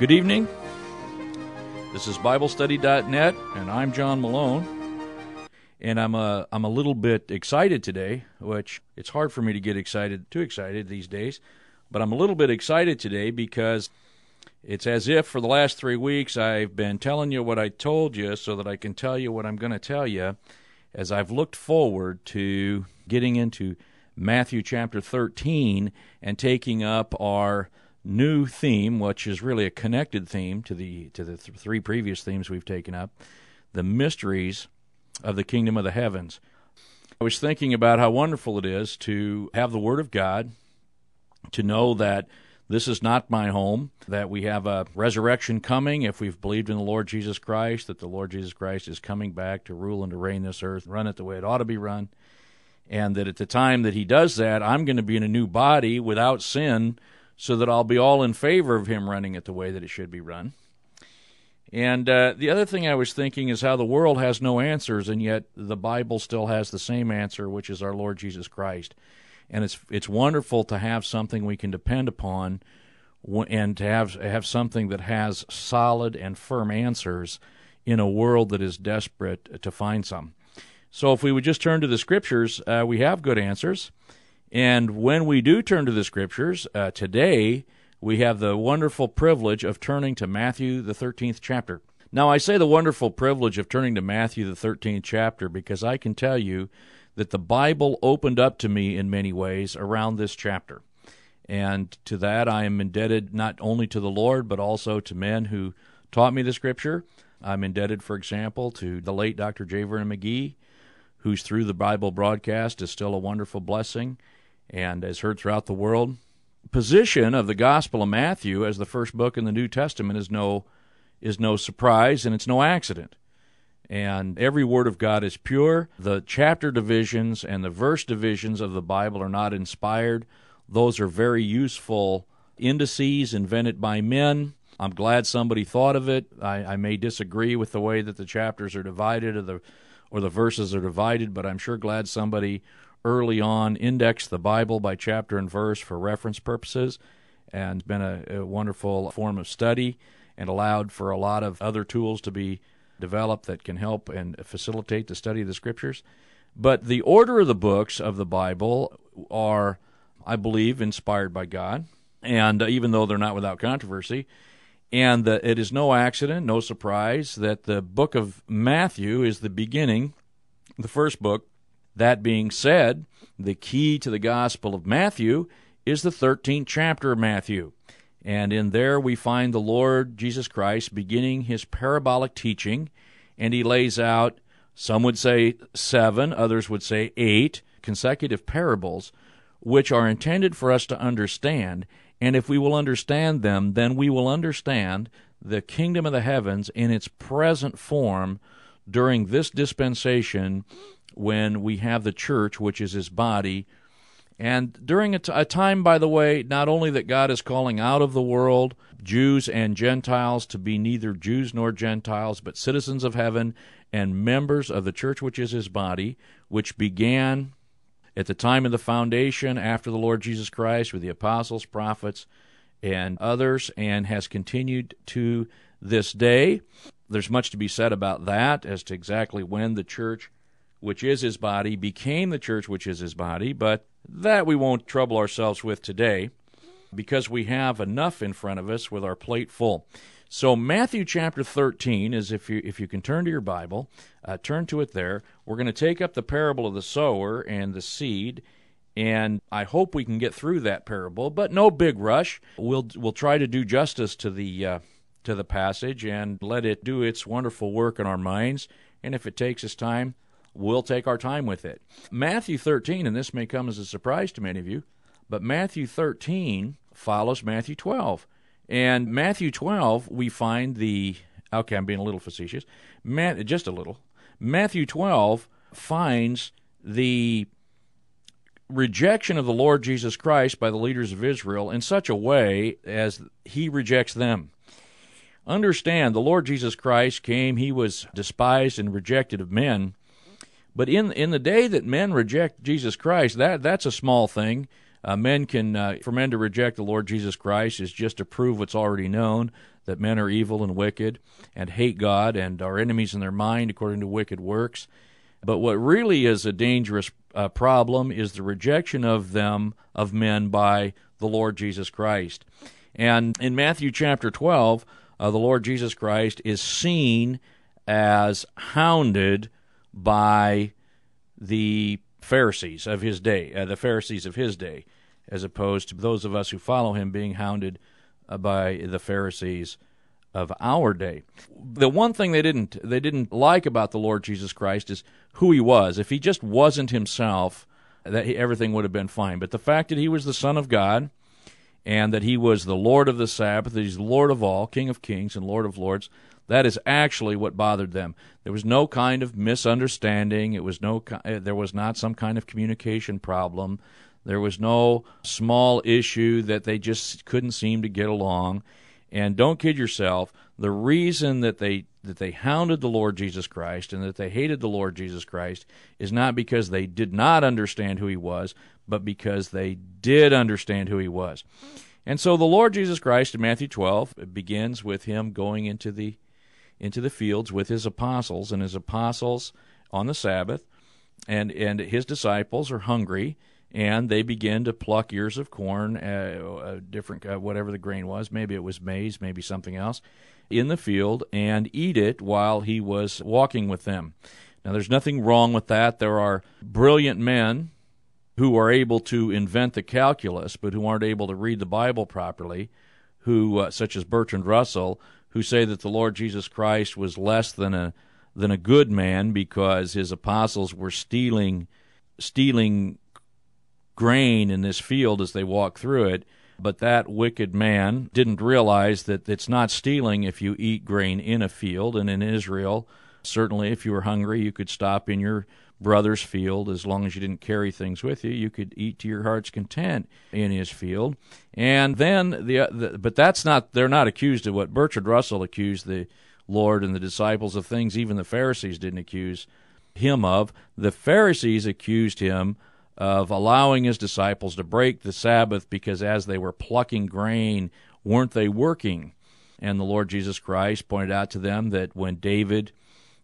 Good evening. This is BibleStudy.net, and I'm John Malone. And I'm a, I'm a little bit excited today, which it's hard for me to get excited, too excited these days. But I'm a little bit excited today because it's as if for the last three weeks I've been telling you what I told you so that I can tell you what I'm going to tell you as I've looked forward to getting into Matthew chapter 13 and taking up our new theme, which is really a connected theme to the to the th- three previous themes we've taken up, the mysteries of the kingdom of the heavens. I was thinking about how wonderful it is to have the Word of God, to know that this is not my home, that we have a resurrection coming if we've believed in the Lord Jesus Christ, that the Lord Jesus Christ is coming back to rule and to reign this earth, run it the way it ought to be run and that at the time that he does that, I'm going to be in a new body without sin, so that I'll be all in favor of him running it the way that it should be run. And uh, the other thing I was thinking is how the world has no answers, and yet the Bible still has the same answer, which is our Lord Jesus Christ. And it's it's wonderful to have something we can depend upon, and to have have something that has solid and firm answers in a world that is desperate to find some. So if we would just turn to the scriptures, uh, we have good answers. And when we do turn to the scriptures, uh, today we have the wonderful privilege of turning to Matthew, the 13th chapter. Now, I say the wonderful privilege of turning to Matthew, the 13th chapter, because I can tell you that the Bible opened up to me in many ways around this chapter. And to that, I am indebted not only to the Lord, but also to men who taught me the scripture. I'm indebted, for example, to the late Dr. J. Vernon McGee, whose through the Bible broadcast is still a wonderful blessing and is heard throughout the world. Position of the Gospel of Matthew as the first book in the New Testament is no is no surprise and it's no accident. And every word of God is pure. The chapter divisions and the verse divisions of the Bible are not inspired. Those are very useful indices invented by men. I'm glad somebody thought of it. I, I may disagree with the way that the chapters are divided or the or the verses are divided, but I'm sure glad somebody early on indexed the Bible by chapter and verse for reference purposes and been a, a wonderful form of study and allowed for a lot of other tools to be developed that can help and facilitate the study of the scriptures. But the order of the books of the Bible are, I believe, inspired by God. And even though they're not without controversy, and uh, it is no accident, no surprise, that the book of Matthew is the beginning, the first book. That being said, the key to the Gospel of Matthew is the 13th chapter of Matthew. And in there we find the Lord Jesus Christ beginning his parabolic teaching, and he lays out, some would say seven, others would say eight, consecutive parables, which are intended for us to understand and if we will understand them, then we will understand the kingdom of the heavens in its present form during this dispensation when we have the church, which is his body. And during a, t- a time, by the way, not only that God is calling out of the world Jews and Gentiles to be neither Jews nor Gentiles, but citizens of heaven and members of the church, which is his body, which began at the time of the foundation after the Lord Jesus Christ with the apostles, prophets, and others, and has continued to this day. There's much to be said about that as to exactly when the church, which is his body, became the church, which is his body, but that we won't trouble ourselves with today because we have enough in front of us with our plate full. So Matthew chapter 13 is if you if you can turn to your Bible, uh, turn to it there. We're going to take up the parable of the sower and the seed, and I hope we can get through that parable, but no big rush. We'll we'll try to do justice to the uh, to the passage and let it do its wonderful work in our minds. And if it takes us time, we'll take our time with it. Matthew 13, and this may come as a surprise to many of you, but Matthew 13 follows Matthew 12. And Matthew 12, we find the, okay, I'm being a little facetious, just a little. Matthew 12 finds the rejection of the Lord Jesus Christ by the leaders of Israel in such a way as he rejects them. Understand, the Lord Jesus Christ came, he was despised and rejected of men. But in in the day that men reject Jesus Christ, that that's a small thing. Uh, men can, uh, for men to reject the Lord Jesus Christ is just to prove what's already known that men are evil and wicked and hate God and are enemies in their mind according to wicked works. But what really is a dangerous uh, problem is the rejection of them, of men, by the Lord Jesus Christ. And in Matthew chapter 12, uh, the Lord Jesus Christ is seen as hounded by the Pharisees of his day, uh, the Pharisees of his day, as opposed to those of us who follow him being hounded uh, by the Pharisees of our day. The one thing they didn't they didn't like about the Lord Jesus Christ is who he was. If he just wasn't himself, that he, everything would have been fine. But the fact that he was the Son of God and that he was the Lord of the Sabbath, that he's Lord of all, King of kings and Lord of lords, that is actually what bothered them. There was no kind of misunderstanding. It was no uh, there was not some kind of communication problem. There was no small issue that they just couldn't seem to get along. And don't kid yourself, the reason that they that they hounded the Lord Jesus Christ and that they hated the Lord Jesus Christ is not because they did not understand who he was, but because they did understand who he was. And so the Lord Jesus Christ in Matthew 12 begins with him going into the into the fields with his apostles and his apostles on the Sabbath and and his disciples are hungry and they begin to pluck ears of corn, uh, different uh, whatever the grain was, maybe it was maize, maybe something else, in the field and eat it while he was walking with them. Now, there's nothing wrong with that. There are brilliant men who are able to invent the calculus, but who aren't able to read the Bible properly, who, uh, such as Bertrand Russell, who say that the Lord Jesus Christ was less than a than a good man because his apostles were stealing stealing grain in this field as they walked through it. But that wicked man didn't realize that it's not stealing if you eat grain in a field. And in Israel, certainly if you were hungry, you could stop in your brother's field as long as you didn't carry things with you. You could eat to your heart's content in his field. And then the, uh, the but that's not they're not accused of what Bertrand Russell accused the Lord and the disciples of things even the Pharisees didn't accuse him of. The Pharisees accused him of allowing his disciples to break the Sabbath because as they were plucking grain, weren't they working? And the Lord Jesus Christ pointed out to them that when David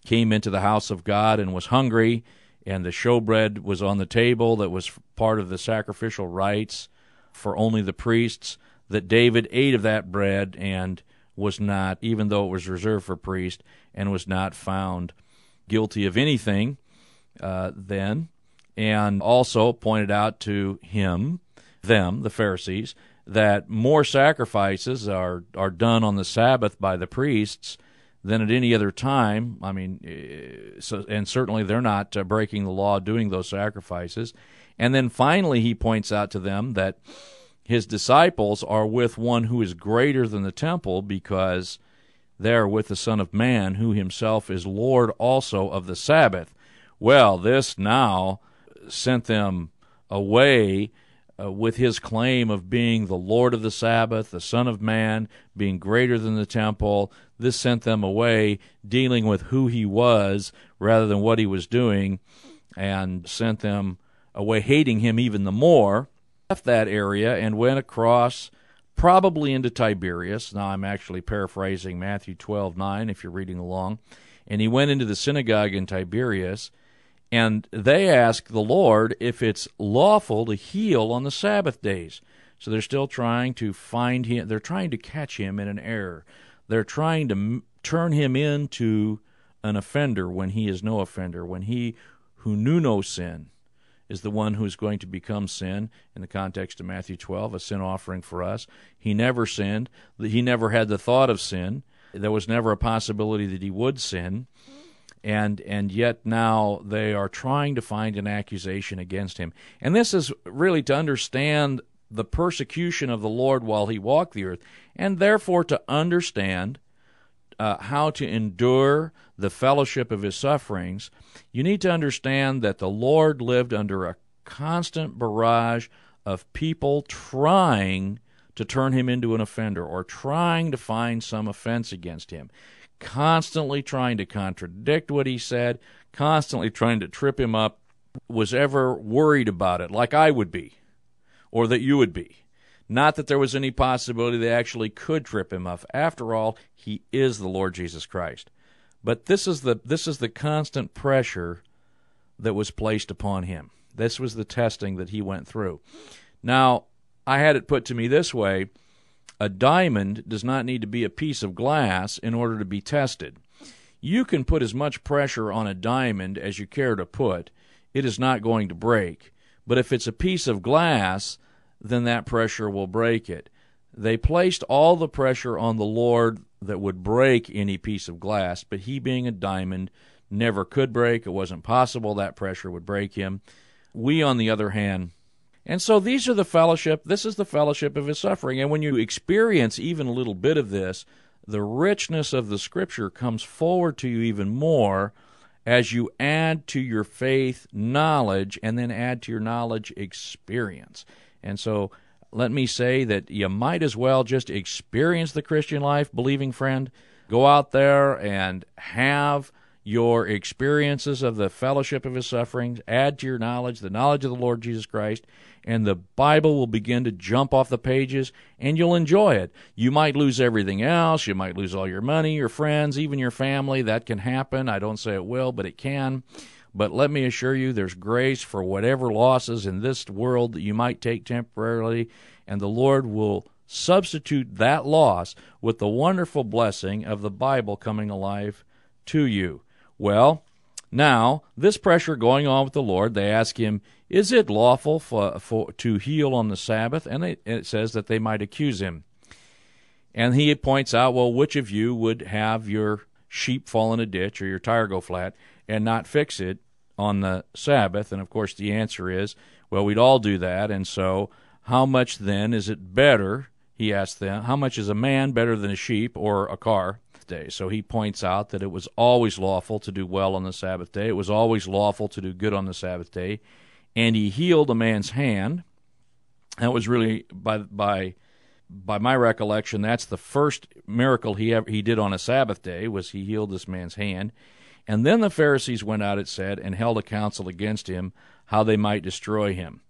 came into the house of God and was hungry, and the showbread was on the table that was part of the sacrificial rites for only the priests, that David ate of that bread and was not, even though it was reserved for priests, and was not found guilty of anything uh, then and also pointed out to him, them, the Pharisees, that more sacrifices are, are done on the Sabbath by the priests than at any other time. I mean, eh, so, and certainly they're not uh, breaking the law doing those sacrifices. And then finally, he points out to them that his disciples are with one who is greater than the temple because they are with the Son of Man, who himself is Lord also of the Sabbath. Well, this now sent them away uh, with his claim of being the Lord of the Sabbath, the Son of Man, being greater than the temple. This sent them away dealing with who he was rather than what he was doing, and sent them away hating him even the more. Left that area and went across, probably into Tiberias. Now I'm actually paraphrasing Matthew 12:9 if you're reading along. And he went into the synagogue in Tiberias and they ask the Lord if it's lawful to heal on the Sabbath days. So they're still trying to find him. They're trying to catch him in an error. They're trying to m- turn him into an offender when he is no offender, when he who knew no sin is the one who's going to become sin in the context of Matthew 12, a sin offering for us. He never sinned. He never had the thought of sin. There was never a possibility that he would sin and and yet now they are trying to find an accusation against him. And this is really to understand the persecution of the Lord while he walked the earth, and therefore to understand uh, how to endure the fellowship of his sufferings. You need to understand that the Lord lived under a constant barrage of people trying to turn him into an offender or trying to find some offense against him constantly trying to contradict what he said, constantly trying to trip him up, was ever worried about it, like I would be, or that you would be. Not that there was any possibility they actually could trip him up. After all, he is the Lord Jesus Christ. But this is the this is the constant pressure that was placed upon him. This was the testing that he went through. Now, I had it put to me this way a diamond does not need to be a piece of glass in order to be tested. You can put as much pressure on a diamond as you care to put, it is not going to break. But if it's a piece of glass, then that pressure will break it. They placed all the pressure on the Lord that would break any piece of glass, but he being a diamond never could break. It wasn't possible that pressure would break him. We, on the other hand, and so these are the fellowship, this is the fellowship of his suffering. And when you experience even a little bit of this, the richness of the scripture comes forward to you even more as you add to your faith knowledge and then add to your knowledge experience. And so let me say that you might as well just experience the Christian life, believing friend. Go out there and have your experiences of the fellowship of his sufferings, add to your knowledge the knowledge of the Lord Jesus Christ, and the Bible will begin to jump off the pages and you'll enjoy it. You might lose everything else. You might lose all your money, your friends, even your family. That can happen. I don't say it will, but it can. But let me assure you, there's grace for whatever losses in this world that you might take temporarily, and the Lord will substitute that loss with the wonderful blessing of the Bible coming alive to you. Well, now, this pressure going on with the Lord, they ask him, Is it lawful for, for to heal on the Sabbath? And, they, and it says that they might accuse him. And he points out, Well, which of you would have your sheep fall in a ditch or your tire go flat and not fix it on the Sabbath? And of course, the answer is, Well, we'd all do that. And so, how much then is it better? He asked them, How much is a man better than a sheep or a car? Day. So he points out that it was always lawful to do well on the Sabbath day. It was always lawful to do good on the Sabbath day. And he healed a man's hand. That was really by by by my recollection, that's the first miracle he ever, he did on a Sabbath day was he healed this man's hand. And then the Pharisees went out, it said, and held a council against him, how they might destroy him.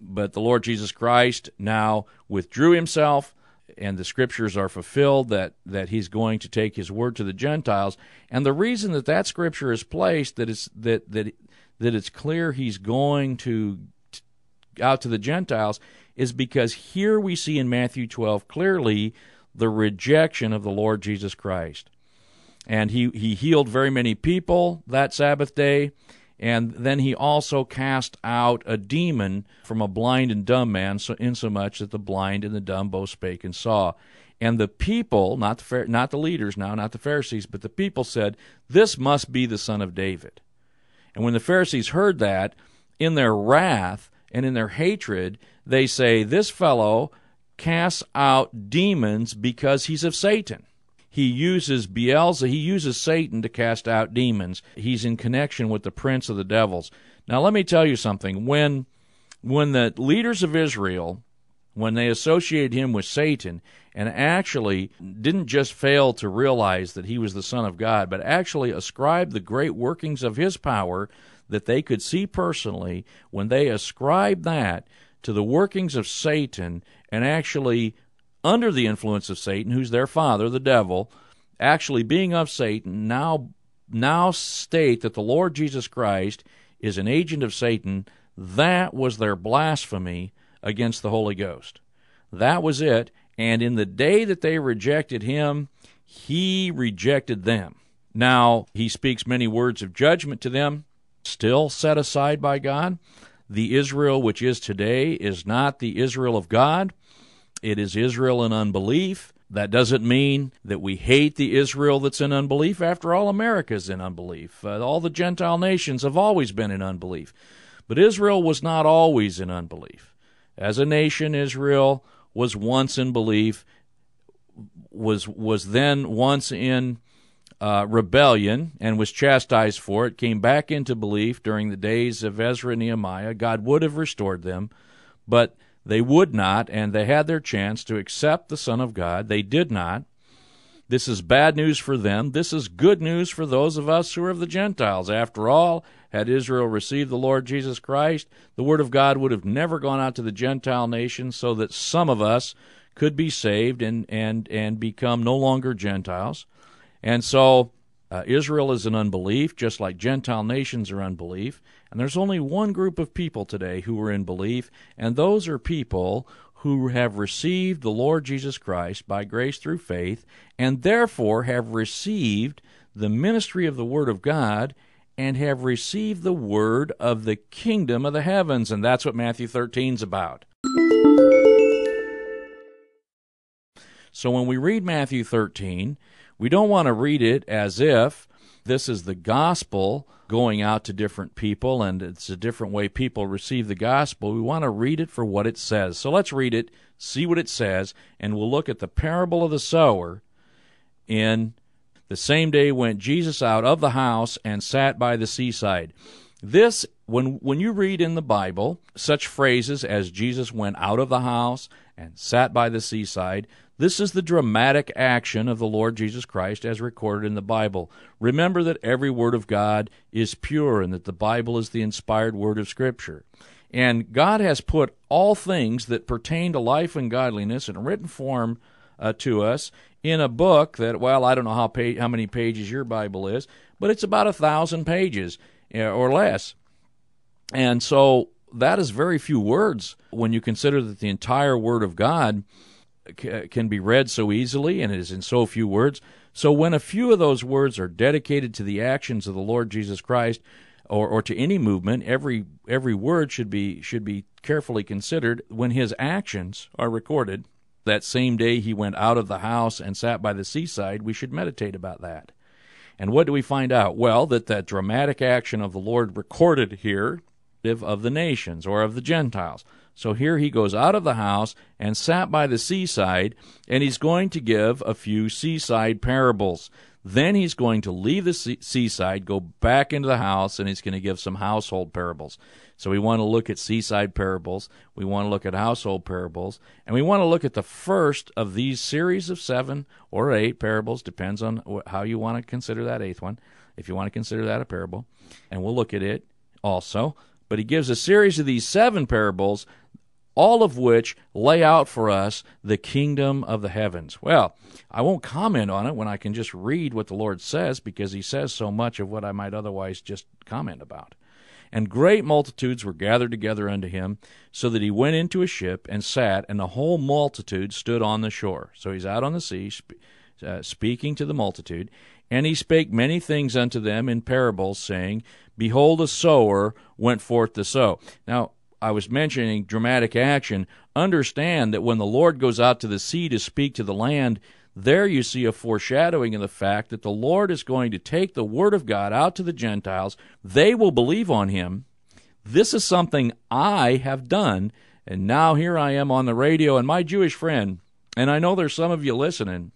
But the Lord Jesus Christ now withdrew himself and the scriptures are fulfilled that that he's going to take his word to the Gentiles. And the reason that that scripture is placed that it's that that that it's clear he's going to out to the Gentiles is because here we see in Matthew 12 clearly the rejection of the Lord Jesus Christ. And he, he healed very many people that Sabbath day. And then he also cast out a demon from a blind and dumb man, so insomuch that the blind and the dumb both spake and saw. And the people, not the, not the leaders now, not the Pharisees, but the people said, This must be the son of David. And when the Pharisees heard that, in their wrath and in their hatred, they say, This fellow casts out demons because he's of Satan he uses Beelzebub, he uses Satan to cast out demons. He's in connection with the prince of the devils. Now let me tell you something. When when the leaders of Israel when they associated him with Satan and actually didn't just fail to realize that he was the Son of God, but actually ascribed the great workings of his power that they could see personally, when they ascribed that to the workings of Satan and actually under the influence of Satan, who's their father, the devil, actually being of Satan, now now state that the Lord Jesus Christ is an agent of Satan, that was their blasphemy against the Holy Ghost. That was it. And in the day that they rejected him, he rejected them. Now, he speaks many words of judgment to them, still set aside by God. The Israel which is today is not the Israel of God. It is Israel in unbelief. That doesn't mean that we hate the Israel that's in unbelief. After all, America's in unbelief. Uh, all the Gentile nations have always been in unbelief. But Israel was not always in unbelief. As a nation, Israel was once in belief, was was then once in uh, rebellion and was chastised for it, came back into belief during the days of Ezra and Nehemiah. God would have restored them, but they would not, and they had their chance to accept the Son of God. They did not. This is bad news for them. This is good news for those of us who are of the Gentiles. After all, had Israel received the Lord Jesus Christ, the Word of God would have never gone out to the Gentile nations so that some of us could be saved and, and, and become no longer Gentiles. And so uh, Israel is an unbelief, just like Gentile nations are unbelief. And there's only one group of people today who are in belief, and those are people who have received the Lord Jesus Christ by grace through faith, and therefore have received the ministry of the Word of God and have received the word of the kingdom of the heavens. And that's what Matthew 13 is about. So when we read Matthew 13, we don't want to read it as if this is the gospel going out to different people and it's a different way people receive the gospel. We want to read it for what it says. So let's read it, see what it says, and we'll look at the parable of the sower in the same day went Jesus out of the house and sat by the seaside. This, when, when you read in the Bible such phrases as Jesus went out of the house and sat by the seaside, this is the dramatic action of the Lord Jesus Christ as recorded in the Bible. Remember that every word of God is pure and that the Bible is the inspired word of Scripture. And God has put all things that pertain to life and godliness in written form uh, to us in a book that, well, I don't know how pa- how many pages your Bible is, but it's about a thousand pages uh, or less. And so that is very few words when you consider that the entire Word of God can be read so easily and is in so few words. So when a few of those words are dedicated to the actions of the Lord Jesus Christ, or, or to any movement, every every word should be should be carefully considered when his actions are recorded that same day he went out of the house and sat by the seaside, we should meditate about that. And what do we find out? Well, that that dramatic action of the Lord recorded here of the nations or of the Gentiles. So here he goes out of the house and sat by the seaside, and he's going to give a few seaside parables. Then he's going to leave the seaside, go back into the house, and he's going to give some household parables. So we want to look at seaside parables, we want to look at household parables, and we want to look at the first of these series of seven or eight parables, depends on how you want to consider that eighth one, if you want to consider that a parable. And we'll look at it also. But he gives a series of these seven parables, all of which lay out for us the kingdom of the heavens. Well, I won't comment on it when I can just read what the Lord says because he says so much of what I might otherwise just comment about. And great multitudes were gathered together unto him, so that he went into a ship and sat, and the whole multitude stood on the shore. So he's out on the sea, sp- uh, speaking to the multitude. And he spake many things unto them in parables, saying, Behold, a sower went forth to sow. Now, I was mentioning dramatic action. Understand that when the Lord goes out to the sea to speak to the land, there you see a foreshadowing of the fact that the Lord is going to take the Word of God out to the Gentiles. They will believe on Him. This is something I have done, and now here I am on the radio, and my Jewish friend, and I know there's some of you listening.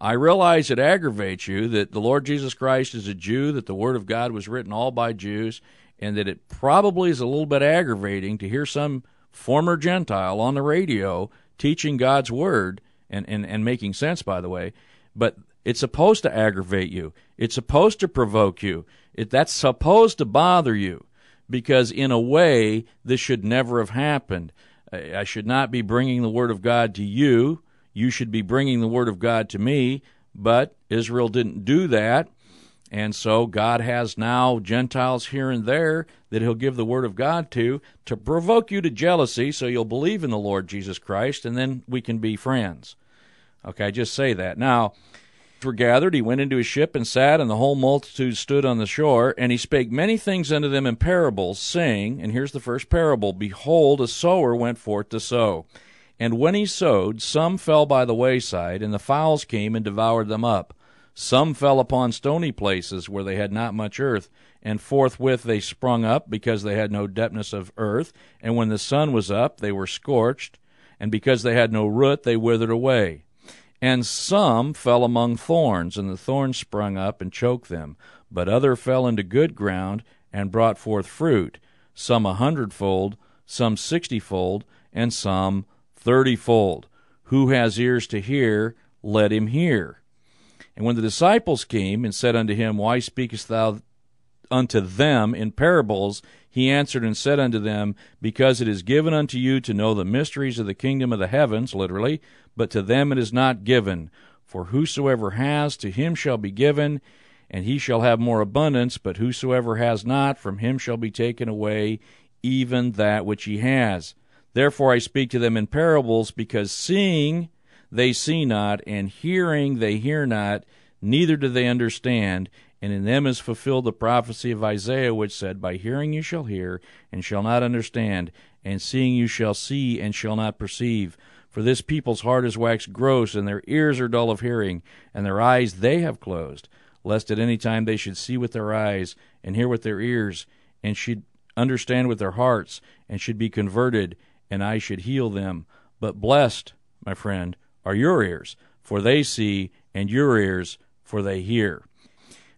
I realize it aggravates you that the Lord Jesus Christ is a Jew, that the Word of God was written all by Jews, and that it probably is a little bit aggravating to hear some former Gentile on the radio teaching God's Word and, and, and making sense, by the way. But it's supposed to aggravate you. It's supposed to provoke you. It, that's supposed to bother you because, in a way, this should never have happened. I, I should not be bringing the Word of God to you. You should be bringing the Word of God to me. But Israel didn't do that. And so God has now Gentiles here and there that He'll give the Word of God to to provoke you to jealousy so you'll believe in the Lord Jesus Christ and then we can be friends. Okay, just say that. Now, were gathered, he went into his ship and sat, and the whole multitude stood on the shore. And he spake many things unto them in parables, saying, and here's the first parable Behold, a sower went forth to sow. And when he sowed, some fell by the wayside, and the fowls came and devoured them up. Some fell upon stony places where they had not much earth, and forthwith they sprung up, because they had no depthness of earth. And when the sun was up, they were scorched, and because they had no root, they withered away. And some fell among thorns, and the thorns sprung up and choked them. But other fell into good ground, and brought forth fruit, some a hundredfold, some sixtyfold, and some thirtyfold. Who has ears to hear, let him hear. And when the disciples came and said unto him, Why speakest thou unto them in parables? He answered and said unto them, Because it is given unto you to know the mysteries of the kingdom of the heavens, literally, but to them it is not given. For whosoever has, to him shall be given, and he shall have more abundance, but whosoever has not, from him shall be taken away even that which he has. Therefore I speak to them in parables, because seeing they see not, and hearing they hear not, neither do they understand. And in them is fulfilled the prophecy of Isaiah, which said, By hearing you shall hear, and shall not understand, and seeing you shall see, and shall not perceive. For this people's heart is waxed gross, and their ears are dull of hearing, and their eyes they have closed, lest at any time they should see with their eyes, and hear with their ears, and should understand with their hearts, and should be converted, and I should heal them. But blessed, my friend, are your ears, for they see, and your ears, for they hear.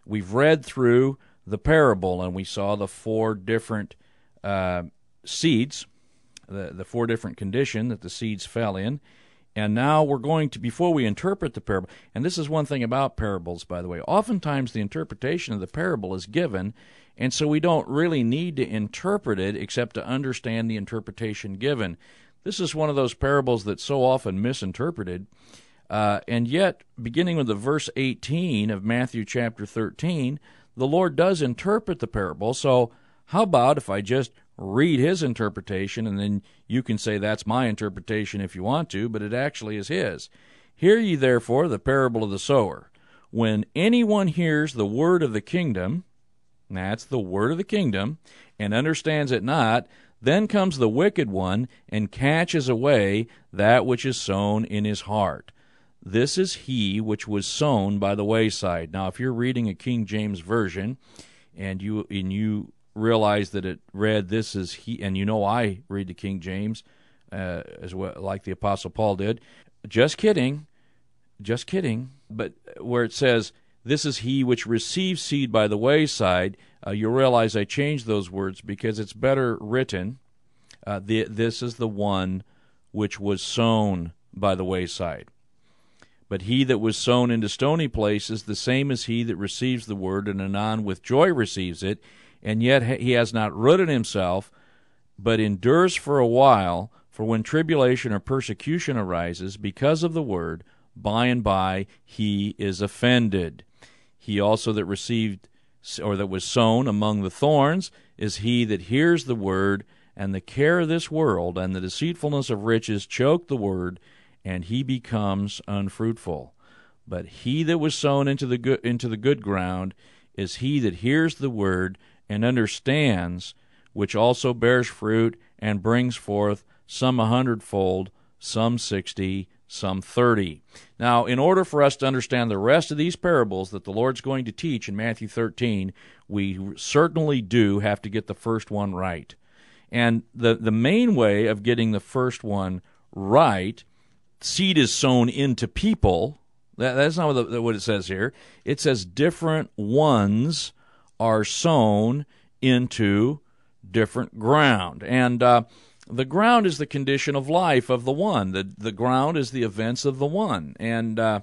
We've read through the parable, and we saw the four different uh, seeds, the, the four different condition that the seeds fell in. And now we're going to, before we interpret the parable, and this is one thing about parables, by the way, oftentimes the interpretation of the parable is given, and so we don't really need to interpret it except to understand the interpretation given. This is one of those parables that's so often misinterpreted. Uh, and yet, beginning with the verse 18 of Matthew chapter 13, the Lord does interpret the parable. So, how about if I just read his interpretation and then you can say that's my interpretation if you want to, but it actually is his. Hear ye therefore the parable of the sower. When anyone hears the word of the kingdom, that's the word of the kingdom, and understands it not, then comes the wicked one and catches away that which is sown in his heart. This is he which was sown by the wayside. Now, if you're reading a King James version, and you and you realize that it read, "This is he," and you know I read the King James uh, as well, like the Apostle Paul did. Just kidding, just kidding. But where it says, "This is he which receives seed by the wayside," uh, you realize I changed those words because it's better written. Uh, the, this is the one which was sown by the wayside. But he that was sown into stony places, the same as he that receives the word, and anon with joy receives it, and yet he has not rooted himself, but endures for a while. For when tribulation or persecution arises because of the word, by and by he is offended. He also that received or that was sown among the thorns is he that hears the word, and the care of this world and the deceitfulness of riches choke the word, and he becomes unfruitful. But he that was sown into the good, into the good ground is he that hears the word and understands, which also bears fruit and brings forth some a hundredfold, some sixty, some 30. Now, in order for us to understand the rest of these parables that the Lord's going to teach in Matthew 13, we certainly do have to get the first one right. And the, the main way of getting the first one right, seed is sown into people. That, that's not what, the, what it says here. It says different ones are sown into different ground. And uh, the ground is the condition of life of the one. The the ground is the events of the one. And uh,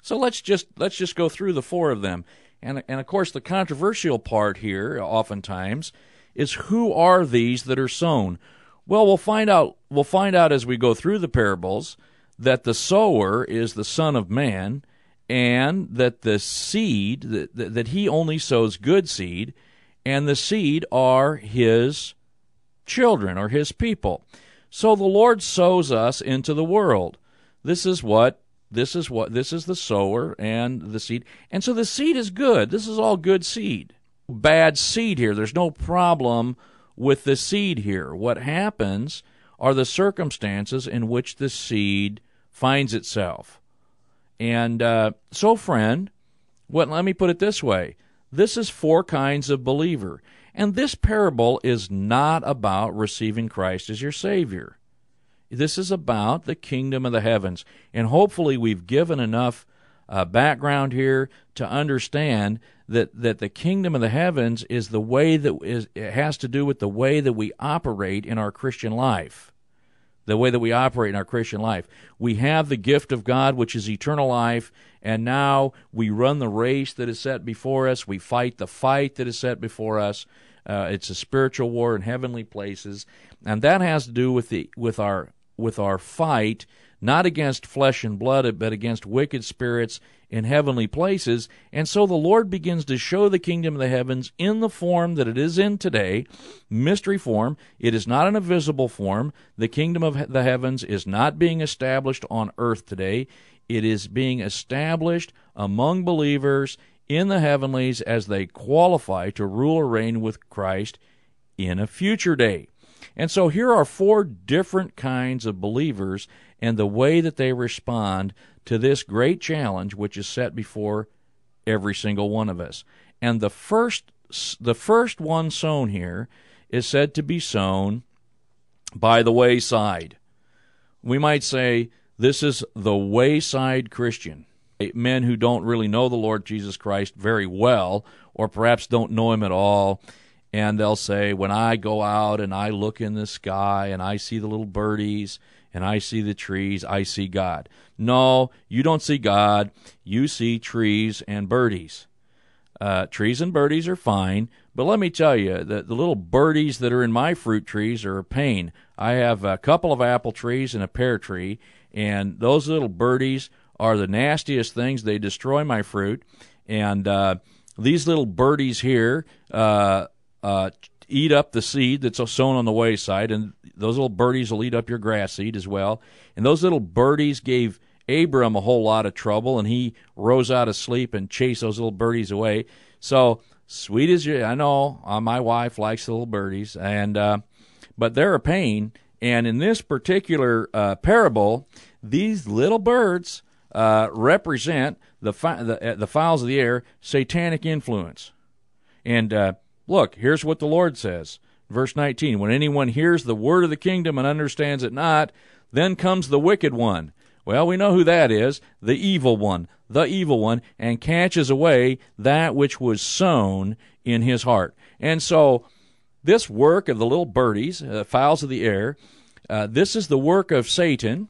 so let's just let's just go through the four of them. And and of course the controversial part here oftentimes is who are these that are sown? Well, we'll find out we'll find out as we go through the parables that the sower is the son of man and that the seed that, that he only sows good seed and the seed are his children or his people. So the Lord sows us into the world. This is what this is what this is the sower and the seed. And so the seed is good. This is all good seed. Bad seed here. There's no problem with the seed here. What happens are the circumstances in which the seed finds itself. And uh, so, friend, what? Let me put it this way: this is four kinds of believer. And this parable is not about receiving Christ as your Savior. This is about the kingdom of the heavens. And hopefully, we've given enough uh, background here to understand that, that the kingdom of the heavens is the way that is, it has to do with the way that we operate in our Christian life. The way that we operate in our Christian life. We have the gift of God, which is eternal life, and now we run the race that is set before us. We fight the fight that is set before us. Uh, it's a spiritual war in heavenly places, and that has to do with the with our with our fight not against flesh and blood, but against wicked spirits in heavenly places. And so the Lord begins to show the kingdom of the heavens in the form that it is in today, mystery form. It is not in a visible form. The kingdom of the heavens is not being established on earth today. It is being established among believers in the heavenlies as they qualify to rule or reign with Christ in a future day. And so here are four different kinds of believers and the way that they respond to this great challenge which is set before every single one of us. And the first the first one sown here is said to be sown by the wayside. We might say this is the wayside Christian. Men who don't really know the Lord Jesus Christ very well, or perhaps don't know him at all, and they'll say, When I go out and I look in the sky and I see the little birdies and I see the trees, I see God. No, you don't see God. You see trees and birdies. Uh, trees and birdies are fine, but let me tell you, the, the little birdies that are in my fruit trees are a pain. I have a couple of apple trees and a pear tree, and those little birdies are the nastiest things. They destroy my fruit. And uh, these little birdies here, uh, uh, eat up the seed that's sown on the wayside, and those little birdies will eat up your grass seed as well. And those little birdies gave Abram a whole lot of trouble, and he rose out of sleep and chased those little birdies away. So sweet as you, I know uh, my wife likes the little birdies, and uh, but they're a pain. And in this particular uh, parable, these little birds uh, represent the, fi- the, uh, the fowls of the air, satanic influence, and uh, Look, here's what the Lord says. Verse 19 When anyone hears the word of the kingdom and understands it not, then comes the wicked one. Well, we know who that is the evil one, the evil one, and catches away that which was sown in his heart. And so, this work of the little birdies, uh, fowls of the air, uh, this is the work of Satan.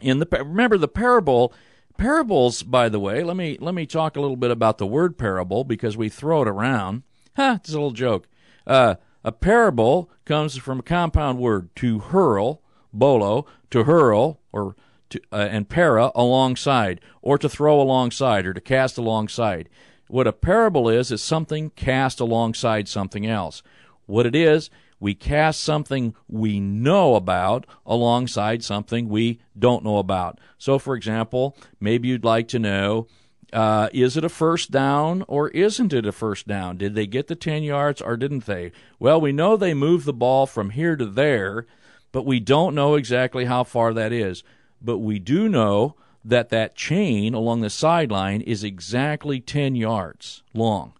In the remember the parable parables by the way let me let me talk a little bit about the word parable because we throw it around Ha, it's a little joke. Uh, a parable comes from a compound word to hurl, bolo, to hurl, or to, uh, and para alongside, or to throw alongside, or to cast alongside. What a parable is is something cast alongside something else. What it is, we cast something we know about alongside something we don't know about. So, for example, maybe you'd like to know uh, is it a first down or isn't it a first down? Did they get the 10 yards or didn't they? Well, we know they moved the ball from here to there, but we don't know exactly how far that is. But we do know that that chain along the sideline is exactly 10 yards long,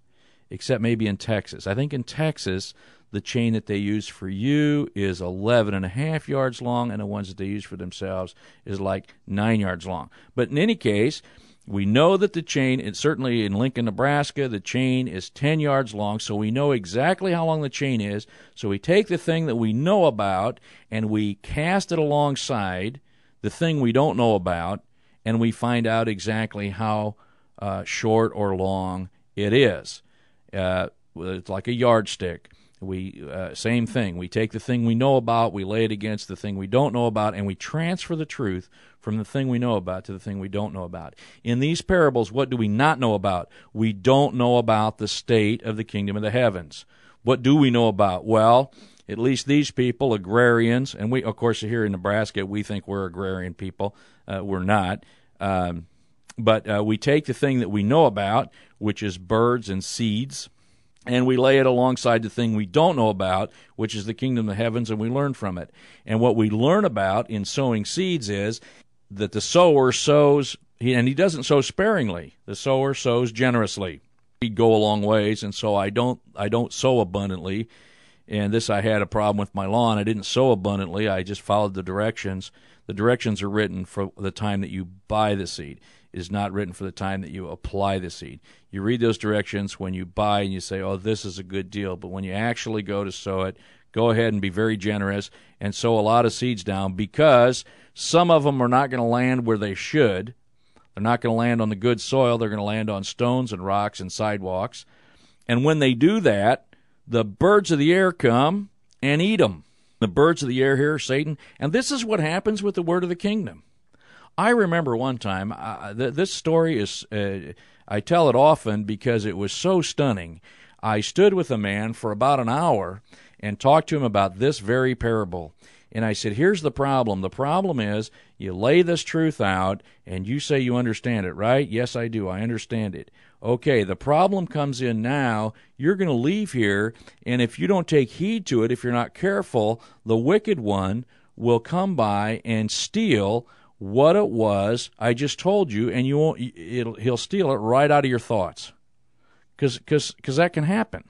except maybe in Texas. I think in Texas, the chain that they use for you is 11 and a half yards long, and the ones that they use for themselves is like 9 yards long. But in any case, we know that the chain, it's certainly in Lincoln, Nebraska, the chain is 10 yards long, so we know exactly how long the chain is. So we take the thing that we know about and we cast it alongside the thing we don't know about, and we find out exactly how uh, short or long it is. Uh, it's like a yardstick. We uh, same thing. We take the thing we know about, we lay it against the thing we don't know about, and we transfer the truth from the thing we know about to the thing we don't know about. In these parables, what do we not know about? We don't know about the state of the kingdom of the heavens. What do we know about? Well, at least these people, agrarians, and we, of course, here in Nebraska, we think we're agrarian people. Uh, we're not. Um, but uh, we take the thing that we know about, which is birds and seeds, and we lay it alongside the thing we don't know about, which is the kingdom of the heavens, and we learn from it. And what we learn about in sowing seeds is that the sower sows, and he doesn't sow sparingly. The sower sows generously. We go a long ways, and so I don't I don't sow abundantly. And this I had a problem with my lawn. I didn't sow abundantly. I just followed the directions. The directions are written for the time that you buy the seed. Is not written for the time that you apply the seed. You read those directions when you buy and you say, "Oh, this is a good deal," but when you actually go to sow it, go ahead and be very generous and sow a lot of seeds down because some of them are not going to land where they should. They're not going to land on the good soil. They're going to land on stones and rocks and sidewalks. And when they do that, the birds of the air come and eat them. The birds of the air here, Satan. And this is what happens with the word of the kingdom. I remember one time, uh, th- this story is, uh, I tell it often because it was so stunning. I stood with a man for about an hour and talked to him about this very parable. And I said, Here's the problem. The problem is you lay this truth out and you say you understand it, right? Yes, I do. I understand it. Okay, the problem comes in now. You're going to leave here, and if you don't take heed to it, if you're not careful, the wicked one will come by and steal what it was I just told you, and you won't. It'll, he'll steal it right out of your thoughts, because because because that can happen.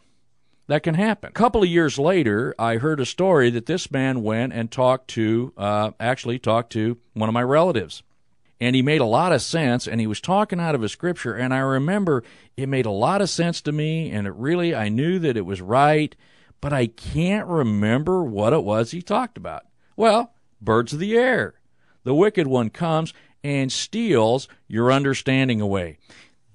That can happen. A couple of years later, I heard a story that this man went and talked to, uh, actually talked to one of my relatives. And he made a lot of sense, and he was talking out of a scripture. And I remember it made a lot of sense to me, and it really, I knew that it was right, but I can't remember what it was he talked about. Well, birds of the air. The wicked one comes and steals your understanding away.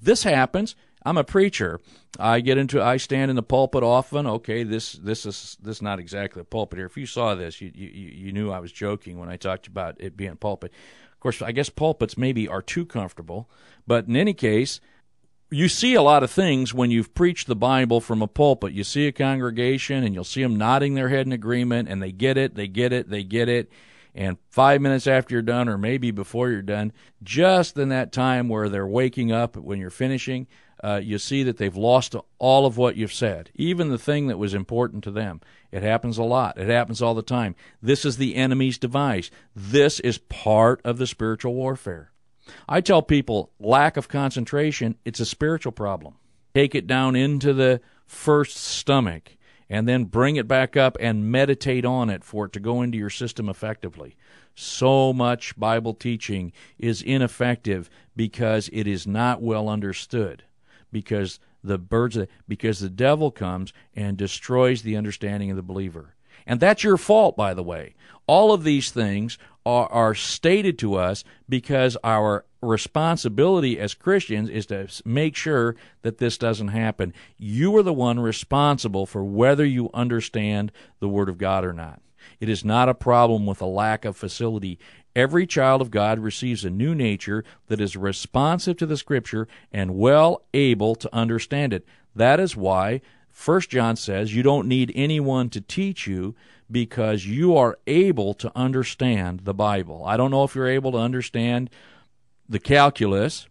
This happens I'm a preacher. I get into I stand in the pulpit often. Okay, this this is this is not exactly a pulpit here. If you saw this, you you you knew I was joking when I talked about it being a pulpit. Of course, I guess pulpits maybe are too comfortable, but in any case, you see a lot of things when you've preached the Bible from a pulpit. You see a congregation and you'll see them nodding their head in agreement and they get it, they get it, they get it. And five minutes after you're done, or maybe before you're done, just in that time where they're waking up when you're finishing, uh, you see that they've lost all of what you've said, even the thing that was important to them. It happens a lot. It happens all the time. This is the enemy's device. This is part of the spiritual warfare. I tell people lack of concentration, it's a spiritual problem. Take it down into the first stomach and then bring it back up and meditate on it for it to go into your system effectively. So much Bible teaching is ineffective because it is not well understood because the birds because the devil comes and destroys the understanding of the believer. And that's your fault, by the way. All of these things are, are stated to us because our responsibility as Christians is to make sure that this doesn't happen. You are the one responsible for whether you understand the Word of God or not. It is not a problem with a lack of facility. Every child of God receives a new nature that is responsive to the Scripture and well able to understand it. That is why First John says you don't need anyone to teach you because you are able to understand the Bible. I don't know if you're able to understand the calculus.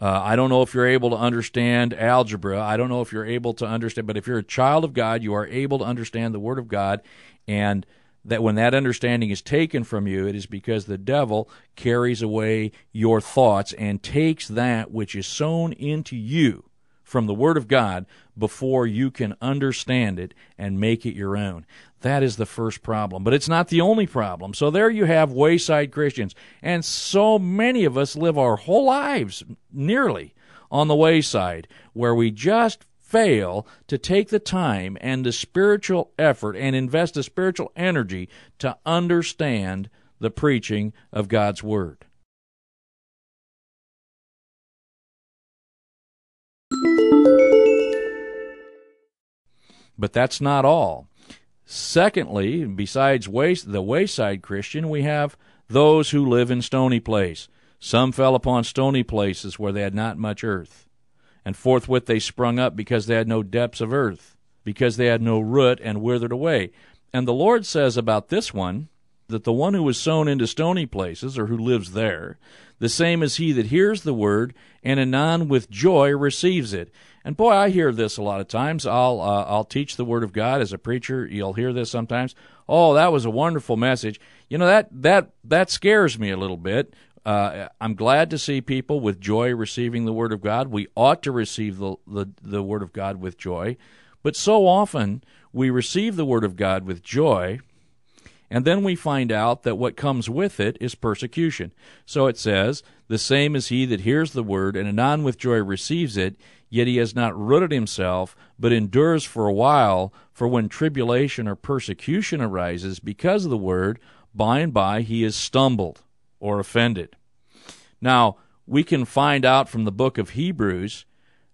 Uh, I don't know if you're able to understand algebra. I don't know if you're able to understand, but if you're a child of God, you are able to understand the Word of God and that when that understanding is taken from you, it is because the devil carries away your thoughts and takes that which is sown into you from the Word of God before you can understand it and make it your own. That is the first problem. But it's not the only problem. So there you have wayside Christians. And so many of us live our whole lives nearly on the wayside where we just fail to take the time and the spiritual effort and invest the spiritual energy to understand the preaching of God's Word. But that's not all. Secondly, besides the wayside Christian, we have those who live in stony place. Some fell upon stony places where they had not much earth and forthwith they sprung up because they had no depths of earth, because they had no root and withered away. And the Lord says about this one that the one who was sown into stony places, or who lives there, the same as he that hears the word and anon with joy receives it. And boy, I hear this a lot of times. I'll uh, I'll teach the word of God as a preacher. You'll hear this sometimes. Oh, that was a wonderful message. You know that that that scares me a little bit uh, I'm glad to see people with joy receiving the Word of God. We ought to receive the, the, the Word of God with joy. But so often we receive the Word of God with joy, And then we find out that what comes with it is persecution. So it says, The same is he that hears the word, and anon with joy receives it, yet he has not rooted himself, but endures for a while. For when tribulation or persecution arises because of the word, by and by he is stumbled or offended. Now, we can find out from the book of Hebrews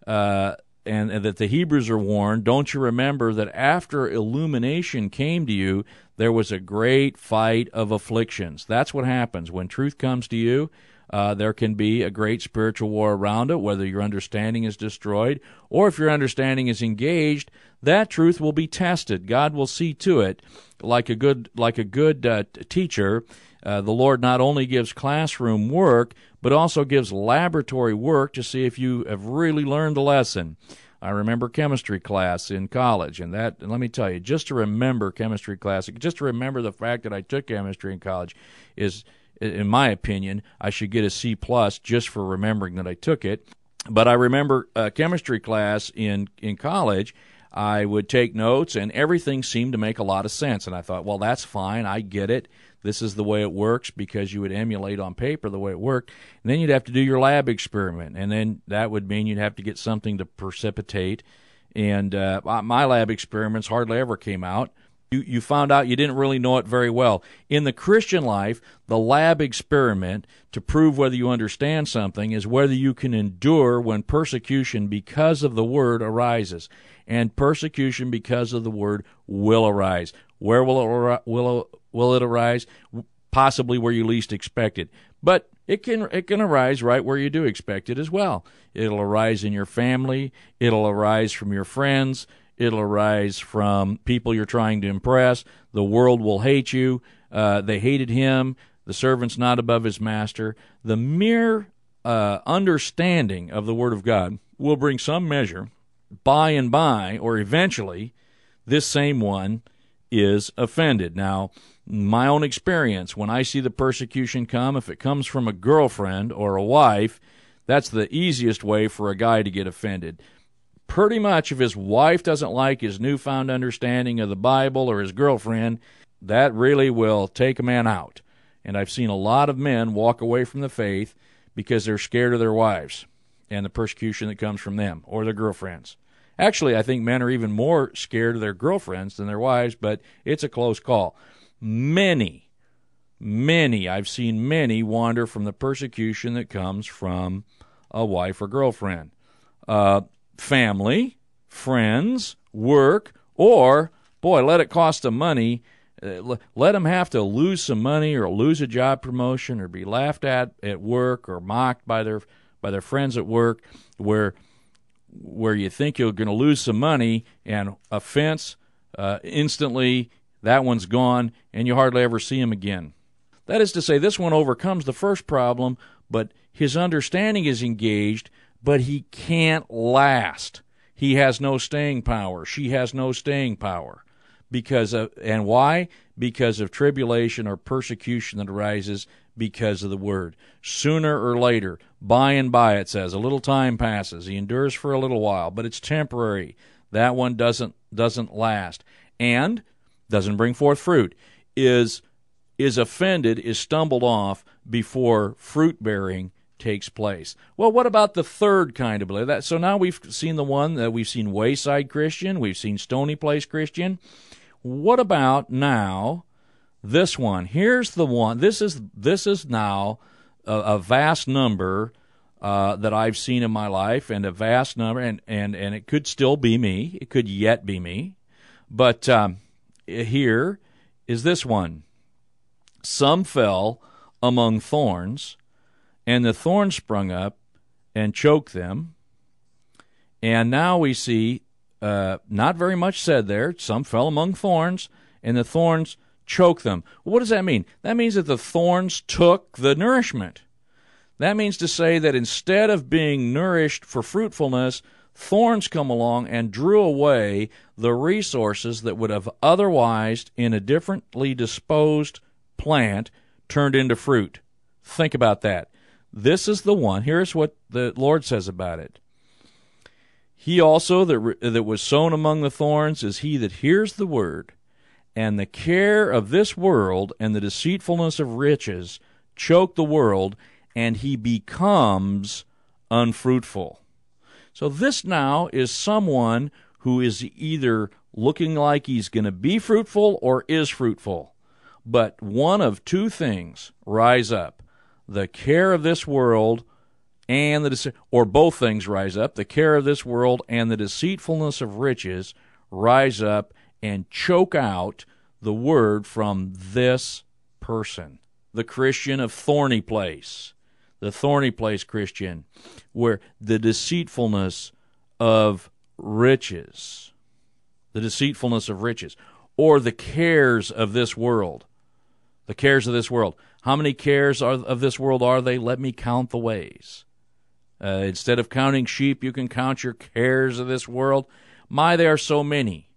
uh, and, and, that the Hebrews are warned, don't you remember that after illumination came to you, there was a great fight of afflictions? That's what happens. When truth comes to you, uh, there can be a great spiritual war around it, whether your understanding is destroyed or if your understanding is engaged. That truth will be tested. God will see to it, like a good like a good uh, teacher. Uh, the Lord not only gives classroom work, but also gives laboratory work to see if you have really learned the lesson. I remember chemistry class in college, and that, and let me tell you, just to remember chemistry class, just to remember the fact that I took chemistry in college is, in my opinion, I should get a C plus just for remembering that I took it. But I remember a chemistry class in, in college. I would take notes, and everything seemed to make a lot of sense. And I thought, well, that's fine. I get it this is the way it works because you would emulate on paper the way it worked. And then you'd have to do your lab experiment, and then that would mean you'd have to get something to precipitate. And uh, my lab experiments hardly ever came out. You, you found out you didn't really know it very well. In the Christian life, the lab experiment to prove whether you understand something is whether you can endure when persecution because of the word arises. And persecution because of the word will arise. Where will it, will will it arise? Possibly where you least expect it. But it can it can arise right where you do expect it as well. It'll arise in your family, it'll arise from your friends, it'll arise from people you're trying to impress. The world will hate you. Uh, they hated him. The servant's not above his master. The mere uh, understanding of the Word of God will bring some measure. By and by, or eventually, this same one is offended. Now, my own experience, when I see the persecution come, if it comes from a girlfriend or a wife, that's the easiest way for a guy to get offended. Pretty much, if his wife doesn't like his newfound understanding of the Bible or his girlfriend, that really will take a man out. And I've seen a lot of men walk away from the faith because they're scared of their wives and the persecution that comes from them or their girlfriends. Actually, I think men are even more scared of their girlfriends than their wives, but it's a close call. Many, many, I've seen many wander from the persecution that comes from a wife or girlfriend. Uh, family, friends, work, or, boy, let it cost them money. Uh, let them have to lose some money or lose a job promotion or be laughed at at work or mocked by their by their friends at work where where you think you're going to lose some money and offense uh, instantly that one's gone and you hardly ever see him again that is to say this one overcomes the first problem but his understanding is engaged but he can't last he has no staying power she has no staying power because of and why because of tribulation or persecution that arises because of the word. Sooner or later, by and by, it says, a little time passes. He endures for a little while, but it's temporary. That one doesn't doesn't last and doesn't bring forth fruit. Is is offended, is stumbled off before fruit bearing takes place. Well, what about the third kind of belief? That so now we've seen the one that we've seen Wayside Christian, we've seen Stony Place Christian. What about now this one here's the one this is this is now a, a vast number uh, that I've seen in my life and a vast number and, and, and it could still be me it could yet be me but um, here is this one some fell among thorns and the thorns sprung up and choked them and now we see uh, not very much said there some fell among thorns and the thorns choke them. What does that mean? That means that the thorns took the nourishment. That means to say that instead of being nourished for fruitfulness, thorns come along and drew away the resources that would have otherwise, in a differently disposed plant, turned into fruit. Think about that. This is the one. Here's what the Lord says about it. He also that, that was sown among the thorns is he that hears the word And the care of this world and the deceitfulness of riches choke the world, and he becomes unfruitful. So, this now is someone who is either looking like he's going to be fruitful or is fruitful. But one of two things rise up the care of this world and the or both things rise up the care of this world and the deceitfulness of riches rise up and choke out the word from this person the christian of thorny place the thorny place christian where the deceitfulness of riches the deceitfulness of riches or the cares of this world the cares of this world how many cares are, of this world are they let me count the ways uh, instead of counting sheep, you can count your cares of this world. My, they are so many.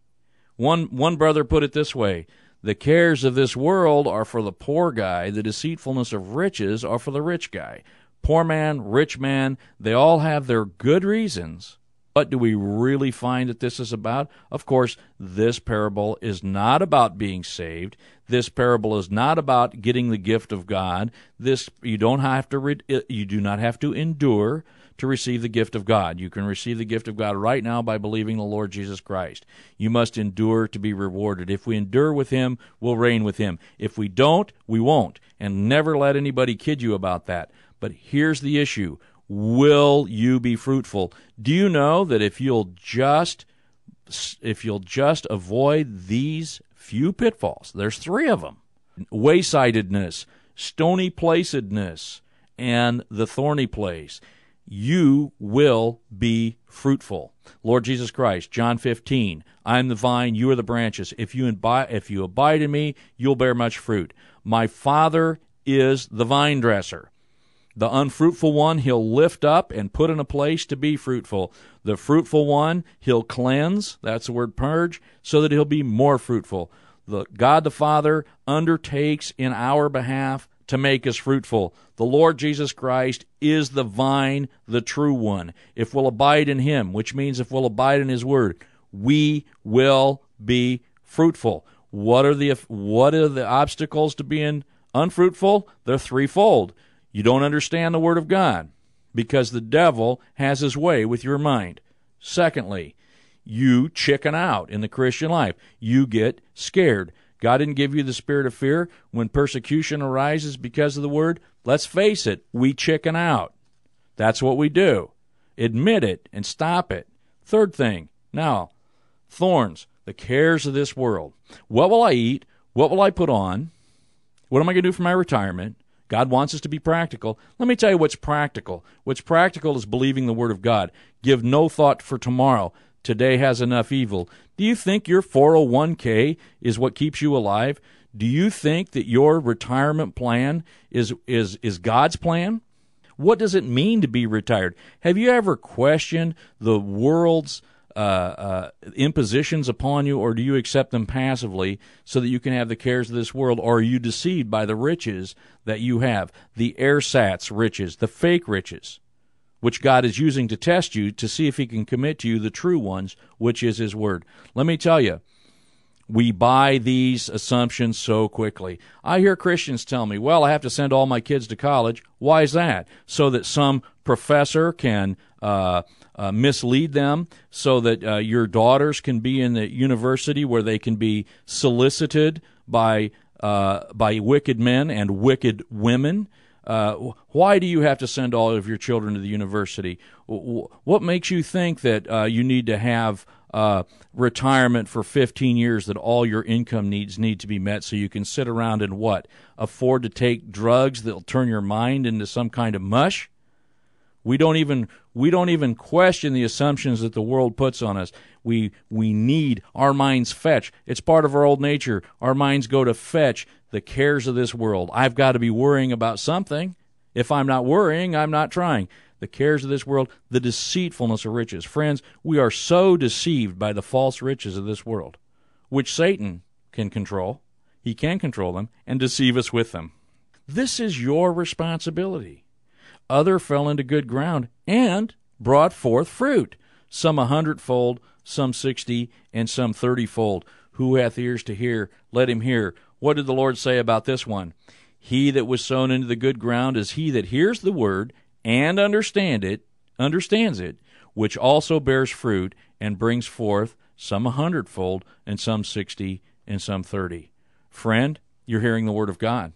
One, one brother put it this way The cares of this world are for the poor guy, the deceitfulness of riches are for the rich guy. Poor man, rich man, they all have their good reasons. What do we really find that this is about? Of course, this parable is not about being saved. This parable is not about getting the gift of God. This you don't have to re, uh, you do not have to endure to receive the gift of God. You can receive the gift of God right now by believing the Lord Jesus Christ. You must endure to be rewarded. If we endure with him, we'll reign with him. If we don't, we won't. And never let anybody kid you about that. But here's the issue. Will you be fruitful? Do you know that if you'll just if you'll just avoid these few pitfalls. There's three of them waysidedness, stony placedness, and the thorny place. You will be fruitful. Lord Jesus Christ, John 15, I am the vine, you are the branches. If you, imbi- if you abide in me, you'll bear much fruit. My Father is the vine dresser. The unfruitful one he'll lift up and put in a place to be fruitful. The fruitful one he'll cleanse, that's the word purge, so that he'll be more fruitful. The God the Father undertakes in our behalf to make us fruitful. The Lord Jesus Christ is the vine, the true one. If we'll abide in him, which means if we'll abide in his word, we will be fruitful. What are the what are the obstacles to being unfruitful? They're threefold. You don't understand the Word of God because the devil has his way with your mind. Secondly, you chicken out in the Christian life. You get scared. God didn't give you the spirit of fear. When persecution arises because of the Word, let's face it, we chicken out. That's what we do. Admit it and stop it. Third thing, now, thorns, the cares of this world. What will I eat? What will I put on? What am I going to do for my retirement? God wants us to be practical. Let me tell you what's practical. What's practical is believing the Word of God. Give no thought for tomorrow. Today has enough evil. Do you think your 401k is what keeps you alive? Do you think that your retirement plan is, is, is God's plan? What does it mean to be retired? Have you ever questioned the world's uh, uh, impositions upon you, or do you accept them passively so that you can have the cares of this world, or are you deceived by the riches that you have, the ersatz riches, the fake riches, which God is using to test you to see if He can commit to you the true ones, which is His Word? Let me tell you, we buy these assumptions so quickly. I hear Christians tell me, well, I have to send all my kids to college. Why is that? So that some professor can uh, uh, mislead them so that uh, your daughters can be in the university where they can be solicited by uh, by wicked men and wicked women. Uh, why do you have to send all of your children to the university? What makes you think that uh, you need to have retirement for 15 years that all your income needs need to be met so you can sit around and what afford to take drugs that'll turn your mind into some kind of mush we don't even we don't even question the assumptions that the world puts on us. We we need our minds fetch. It's part of our old nature. Our minds go to fetch the cares of this world. I've got to be worrying about something. If I'm not worrying, I'm not trying. The cares of this world, the deceitfulness of riches. Friends, we are so deceived by the false riches of this world, which Satan can control. He can control them and deceive us with them. This is your responsibility other fell into good ground and brought forth fruit, some a hundredfold, some sixty, and some thirtyfold. Who hath ears to hear, let him hear. What did the Lord say about this one? He that was sown into the good ground is he that hears the word and understand it, understands it, which also bears fruit and brings forth some a hundredfold and some sixty and some thirty. Friend, you're hearing the word of God.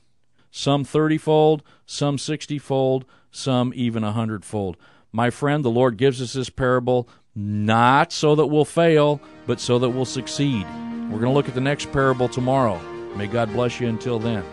Some thirtyfold, some sixtyfold, some even a hundredfold. My friend, the Lord gives us this parable not so that we'll fail, but so that we'll succeed. We're going to look at the next parable tomorrow. May God bless you until then.